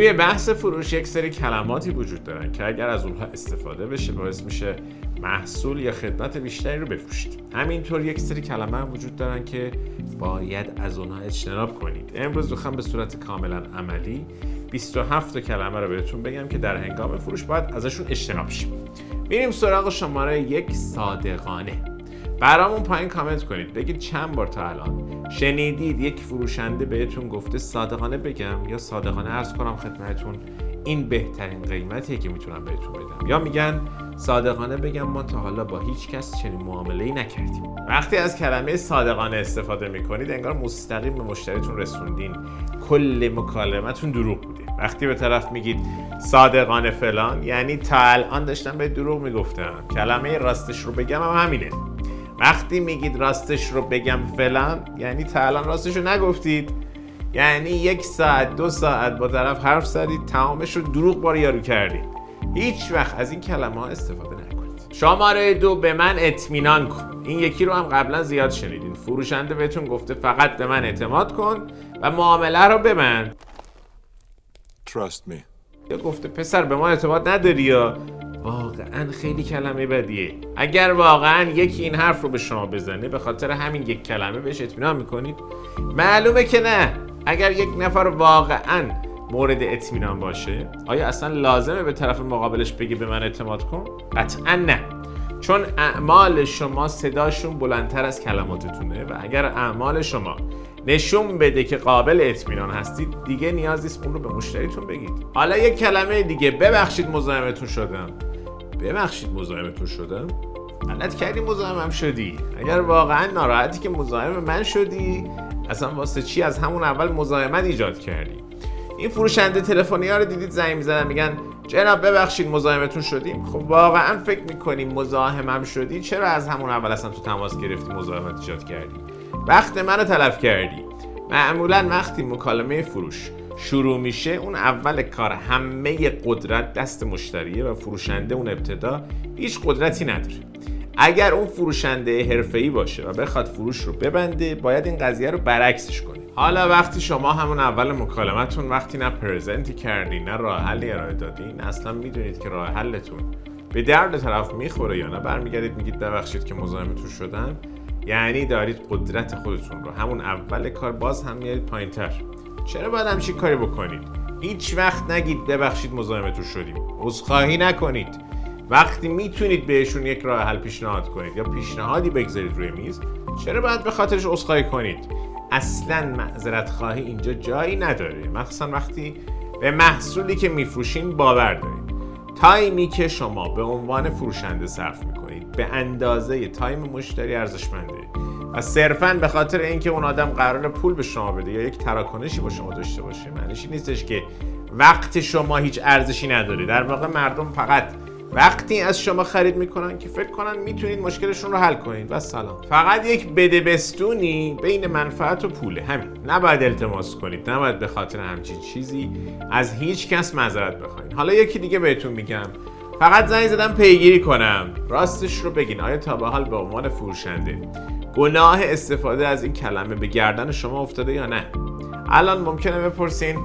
توی بحث فروش یک سری کلماتی وجود دارن که اگر از اونها استفاده بشه باعث میشه محصول یا خدمت بیشتری رو بفروشید. همینطور یک سری کلمه هم وجود دارن که باید از اونها اجتناب کنید. امروز می‌خوام به صورت کاملا عملی 27 کلمه رو بهتون بگم که در هنگام فروش باید ازشون اجتناب شیم. میریم سراغ شماره یک صادقانه. برامون پایین کامنت کنید. بگید چند بار تا الان شنیدید یک فروشنده بهتون گفته صادقانه بگم یا صادقانه ارز کنم خدمتتون این بهترین قیمتیه که می‌تونم بهتون بدم. یا میگن صادقانه بگم ما تا حالا با هیچ کس چنین معامله ای نکردیم. وقتی از کلمه صادقانه استفاده می‌کنید انگار مستقیم به مشتریتون رسوندین. کل مکالمتون دروغ بوده. وقتی به طرف میگید صادقانه فلان یعنی تا الان داشتم به دروغ می‌گفتم. کلمه راستش رو بگم هم همینه. وقتی میگید راستش رو بگم فلان یعنی تا الان راستش رو نگفتید. یعنی یک ساعت دو ساعت با طرف حرف زدید تمامش رو دروغ بار یارو کردید. هیچ وقت از این کلمه ها استفاده نکنید. شماره دو به من اطمینان کن. این یکی رو هم قبلا زیاد شنیدین. فروشنده بهتون گفته فقط به من اعتماد کن و معامله رو ببند. Trust me. یا گفته پسر به ما اعتماد نداری یا؟ واقعا خیلی کلمه بدیه. اگر واقعا یکی این حرف رو به شما بزنه به خاطر همین یک کلمه بهش اطمینان می‌کنید. معلومه که نه. اگر یک نفر واقعا مورد اطمینان باشه آیا اصلا لازمه به طرف مقابلش بگی به من اعتماد کن؟ قطعا نه. چون اعمال شما صداشون بلندتر از کلماتتونه و اگر اعمال شما نشون بده که قابل اطمینان هستید دیگه نیاز نیست اون رو به مشتریتون بگید. حالا یک کلمه دیگه. ببخشید مزاحمتون شدم. ببخشید مزاحمتون شدم. غلط کردی مزاحمم شدی. اگر واقعا ناراحتی که مزاحم من شدی اصلا واسه چی از همون اول مزاحمت ایجاد کردی؟ این فروشنده تلفنی ها رو دیدید زنگ می‌زنن میگن جناب ببخشید مزاحمتون شدیم. خب واقعا فکر می‌کنیم مزاحمم شدی؟ چرا از همون اول اصلا تو تماس گرفتی مزاحمت ایجاد کردی؟ وقت منو تلف کردی. معمولا وقتی مکالمه فروش شروع میشه اون اول کار. همه قدرت دست مشتریه و فروشنده اون ابتدا هیچ قدرتی نداره. اگر اون فروشنده حرفه‌ای باشه و بخواد فروش رو ببنده باید این قضیه رو برعکسش کنه. حالا وقتی شما همون اول مکالمتون وقتی نه پرزنتی کردی نه راه حلی ارائه دادین اصلا می‌دونید که راه حلتون به درد طرف می‌خوره یا نه برمیگردید میگید ببخشید که مزاحمتون شدم. یعنی دارید قدرت خودتون رو همون اول کار باز هم میارید پایینتر. چرا باید همچین کاری بکنید؟ هیچ وقت نگید ببخشید مزاحمتون شدیم. عذرخواهی نکنید. وقتی می‌تونید بهشون یک راه حل پیشنهاد کنید یا پیشنهادی بگذارید روی میز چرا باید به خاطرش عذرخواهی کنید؟ اصلا معذرت خواهی اینجا جایی نداره. مخصوصا وقتی به محصولی که میفروشین باور دارید. time ی که شما به عنوان فروشنده صرف می‌کنید به اندازه time مشتری ارزشمنده. صرفا به خاطر اینکه اون آدم قراره پول به شما بده یا یک تراکنشی با شما داشته باشه معنیش نیستش که وقت شما هیچ ارزشی نداره در واقع مردم فقط وقتی از شما خرید می‌کنن که فکر کنن می‌تونید مشکلشون رو حل کنید. و سلام. فقط یک بده بستونی بین منفعت و پوله. همین. نباید التماس کنید. نباید به خاطر همچین چیزی از هیچ کس معذرت بخواین. حالا یکی دیگه بهتون میگم. فقط زنگ زدم پیگیری کنم. راستش رو بگین. آیا تا به حال به عنوان فروشنده گناه استفاده از این کلمه به گردن شما افتاده یا نه؟ الان ممکنه بپرسین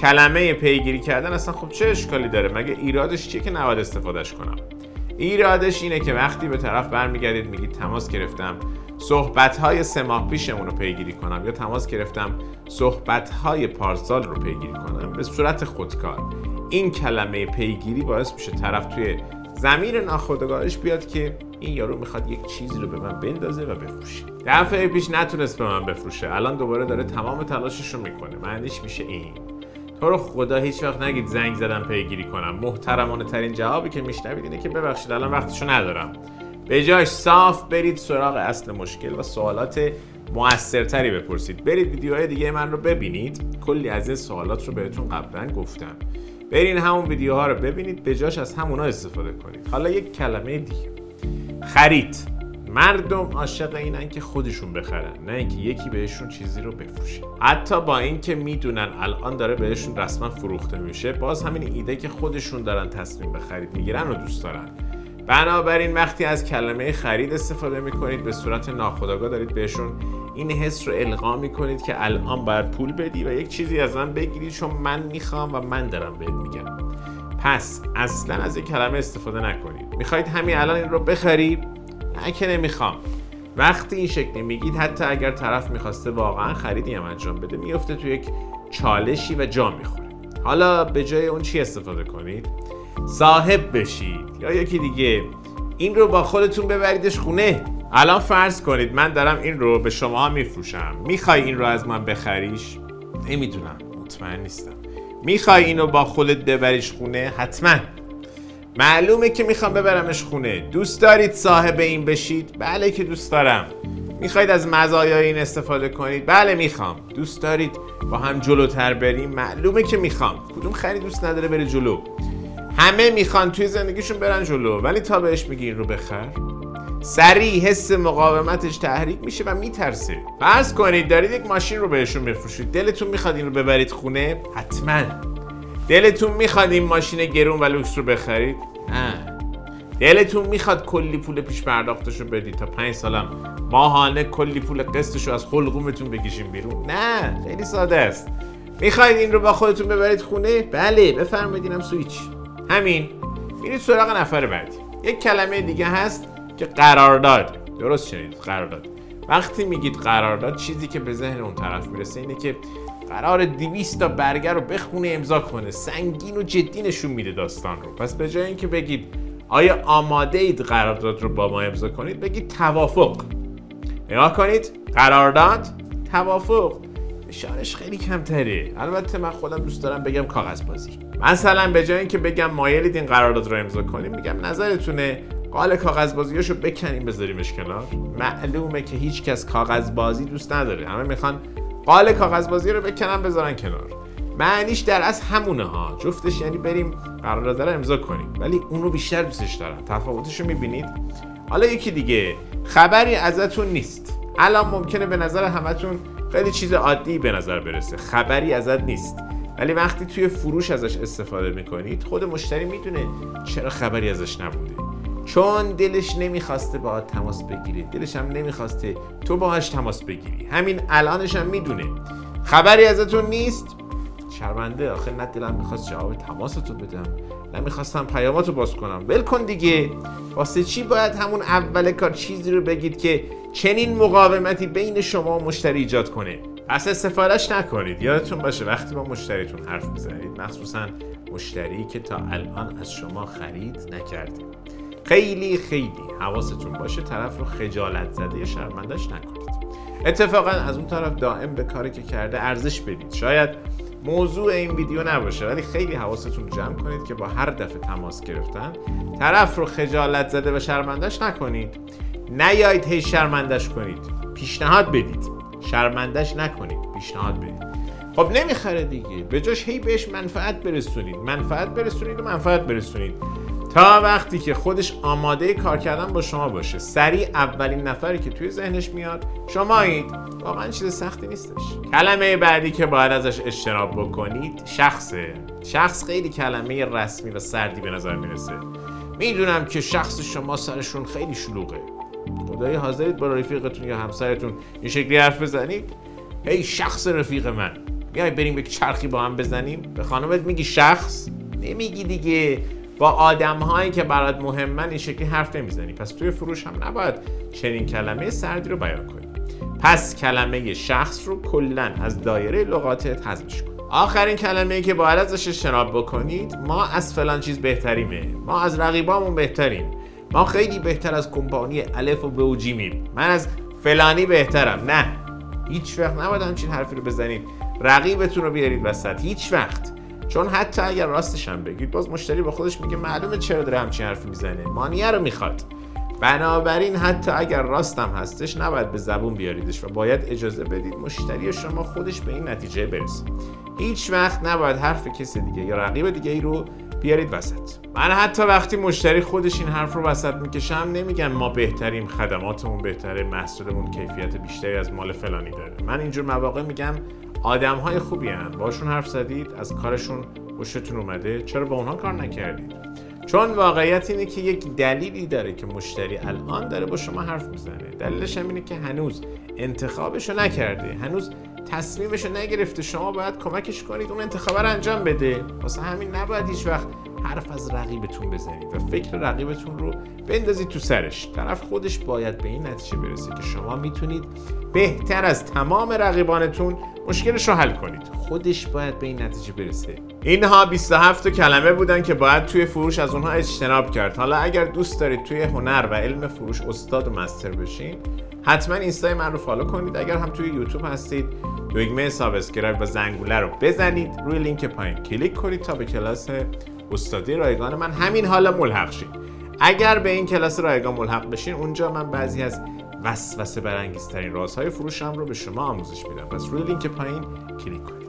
کلمه پیگیری کردن اصلا خب چه اشکالی داره؟ مگه ایرادش چیه که نباید استفادهش کنم؟ ایرادش اینه که وقتی به طرف برمیگردید میگید تماس گرفتم صحبت های سه ماه پیشمون رو پیگیری کنم یا تماس گرفتم صحبت های پارسال رو پیگیری کنم به صورت خودکار. این کلمه پیگیری باعث میشه طرف توی زمین ناخودآگاهش بیاد که این یارو می‌خواد یک چیزی رو به من بندازه و بفروشه. دفعه پیش نتونست به من بفروشه. الان دوباره داره تمام تلاشش رو می‌کنه. معنیش میشه این. تو رو خدا هیچ وقت نگید زنگ زدم پیگیری کنم. محترمانه ترین جوابی که میشنوید اینه که ببخشید الان وقتشو ندارم. به جاش صاف برید سراغ اصل مشکل و سوالات موثرتری بپرسید. برید ویدیوهای دیگه من رو ببینید. کلی از این سوالات رو بهتون قبلا گفتم. برین همون ویدیوها رو ببینید. به جاش از همونا استفاده کنید. حالا یک کلمه دیگه. خرید. مردم عاشق اینن که خودشون بخرن نه اینکه یکی بهشون چیزی رو بفروشه. حتی با اینکه می‌دونن الان داره بهشون رسما فروخته میشه باز همین ایده که خودشون دارن تصمیم به خرید می‌گیرن رو دوست دارن. بنابراین وقتی از کلمه خرید استفاده می‌کنید به صورت ناخودآگاه دارید بهشون این حس رو القا می‌کنید که الان باید پول بدی و یک چیزی از من بگیری چون من می‌خوام و من دارم بهت میگم. پس اصلا از این کلمه استفاده نکنید. می‌خواید همین الان این رو بخری نه که نمی‌خوام. وقتی این شکلی میگید حتی اگر طرف می‌خواسته واقعا خریدی هم انجام بده میفته تو یک چالشی و جا می‌خوره. حالا به جای اون چی استفاده کنید؟ صاحب بشید یا یکی دیگه. این رو با خودتون ببریدش خونه. الان فرض کنید من دارم این رو به شما میفروشم. می‌خوای این رو از من بخریش؟ نمی‌دونم. مطمئن نیستم. می‌خوای اینو با خودت ببریش خونه؟ حتما. معلومه که می‌خوام ببرمش خونه. دوست دارید صاحب این بشید؟ بله که دوست دارم. می‌خواید از مزایای این استفاده کنید؟ بله می‌خوام. دوست دارید با هم جلوتر بریم؟ معلومه که می‌خوام. کدوم خری دوست نداره بره جلو؟ همه می‌خوان توی زندگیشون برن جلو. ولی تا بهش میگی این رو بخر. سریع حس مقاومتش تحریک میشه و میترسه. فرض کنید دارید یک ماشین رو بهشون بفروشید. دلتون می‌خواد این رو ببرید خونه؟ حتما. دلتون می‌خواد این ماشین گرون و لوکس رو بخرید؟ نه. دلتون می‌خواد کلی پول پیش پرداختش رو بدید تا پنج سالم ماهانه کلی پول قسطش رو از خلقومتون بکشیم بیرون. نه خیلی ساده است. می‌خواید این رو با خودتون ببرید خونه؟ بله بفرمایید اینم سویچ. همین. میرید سراغ نفر بعدی. یک کلمه دیگه هست. که قرارداد درست شنید قرارداد وقتی میگید قرارداد چیزی که به ذهن اون طرف می‌رسه اینه که قرار 200 تا برگر رو بخونه امضا کنه. سنگین و جدی نشون میده داستان رو. پس به جای اینکه بگید آیا آماده اید قرارداد رو با ما امضا کنید بگید توافق. نگاه کنید قرارداد توافق. اشارش خیلی کمتره. البته من خودم دوست دارم بگم کاغذ بازی مثلا به جای اینکه بگم مایلید این قرارداد رو امضا کنیم میگم نظرتونه قال کاغذ بازیاشو بکنیم بذاریمش کنار. معلومه که هیچ کس کاغذ بازی دوست نداره. همه می‌خوان قال کاغذ بازی رو بکنن بذارن کنار. معنیش در از همونه ها. جفتش یعنی بریم قرارداد رو امضا کنیم. ولی اون رو بیشتر دوستش دارم تفاوتش رو می‌بینید. حالا یکی دیگه. خبری ازتون نیست. الان ممکنه به نظر همتون خیلی چیز عادی به نظر برسه. خبری ازت نیست. ولی وقتی توی فروش ازش استفاده می‌کنید خود مشتری می‌دونه چرا خبری ازش نبوده. چون دلش نمی‌خواسته با تماس بگیره دلش هم نمی‌خواسته تو باهاش تماس بگیری. همین الانش هم می‌دونه. خبری ازتون نیست؟ شرمنده. آخه نه دلم می‌خواست جواب تماستو بدم. نه می‌خواستم پیاماتو باز کنم. ول کن دیگه. واسه چی باید همون اول کار چیزی رو بگید که چنین مقاومتی بین شما و مشتری ایجاد کنه؟ پس استفادهش نکنید. یادتون باشه وقتی با مشتریتون حرف می‌زنید مخصوصا مشتری که تا الان از شما خرید نکرده. خیلی خیلی حواستون باشه طرف رو خجالت زده یا شرمندش نکنید. اتفاقا از اون طرف دائم به کاری که کرده ارزش بدید. شاید موضوع این ویدیو نباشه ولی خیلی حواستون جمع کنید که با هر دفعه تماس گرفتن طرف رو خجالت زده و شرمندش نکنید. نیایید هی شرمندش کنید. پیشنهاد بدید. شرمندش نکنید. پیشنهاد بدید. خب نمی‌خره دیگه. به جاش هی بهش منفعت برسونید. منفعت برسونید و منفعت برسونید. تا وقتی که خودش آماده کار کردن با شما باشه. سریع اولین نفری که توی ذهنش میاد شمایید. واقعا چیز سختی نیستش. کلمه بعدی که باید ازش اجتناب بکنید شخصه. شخص خیلی کلمه رسمی و سردی به نظر می‌رسه. می‌دونم که شخص شما سرشون خیلی شلوغه. خدای حاضرید با رفیقتون یا همسرتون این شکلی حرف بزنید؟ هی شخص رفیق من. میای بریم یک چرخی با هم بزنیم؟ به خانمت میگی شخص؟ نمیگی دیگه. با آدم هایی که برات مهمن این شکلی حرف نمی‌زنی. پس توی فروش هم نباید چنین کلمه سردی رو بیان کنی. پس کلمه شخص رو کلا از دایره لغاتت حذفش کن. آخرین کلمه ای که باید ازش اجتناب بکنید ما از فلان چیز بهتریمه. ما از رقیبامون بهتریم. ما خیلی بهتر از کمپانی الف و ب و جیمیم من از فلانی بهترم. نه. هیچ وقت نباید همچین حرفی رو بزنید. رقیبتون رو بیارید وسط. هیچ وقت. چون حتی اگر راستش هم بگید باز مشتری با خودش میگه معلومه چرا داره همچین حرفی می‌زنه. مانیه رو می‌خواد. بنابراین حتی اگر راستم هستش نباید به زبون بیاریدش و باید اجازه بدید مشتری شما خودش به این نتیجه برسه. هیچ وقت نباید حرف کسی دیگه یا رقیب دیگه ای رو بیارید وسط. من حتی وقتی مشتری خودش این حرف رو وسط می‌کشم نمیگم ما بهتریم خدماتمون بهتره محصولمون کیفیت بیشتری از مال فلانی داره. من اینجور مواقع میگم آدم های خوبی هن. باشون حرف زدید از کارشون خوشتون اومده. چرا با اونها کار نکردید؟ چون واقعیت اینه که یک دلیلی داره که مشتری الان داره با شما حرف می‌زنه. دلیلش هم اینه که هنوز انتخابشو نکرده. هنوز تصمیمشو نگرفته. شما باید کمکش کنید اون انتخاب رو انجام بده. واسه همین نباید هیچ وقت حرف از رقیبتون بزنید و فکر رقیبتون رو بندازید تو سرش. طرف خودش باید به این نتیجه برسه که شما می‌تونید بهتر از تمام رقیبانتون مشکلش رو حل کنید. خودش باید به این نتیجه برسه. اینها 27 کلمه بودن که باید توی فروش از اونها اجتناب کرد. حالا اگر دوست دارید توی هنر و علم فروش استاد و master بشین حتما اینستای من رو فالو کنید. اگر هم توی یوتیوب هستید دگمه subscribe و زنگوله رو بزنید. روی لینک پایین کلیک کنید تا به کلاس استادی رایگان من. همین حالا ملحق شید. اگر به این کلاس رایگان ملحق بشین اونجا من بعضی از وسوسه برانگیزترین رازهای فروشم رو به شما آموزش میدم. پس روی لینک پایین کلیک کنید.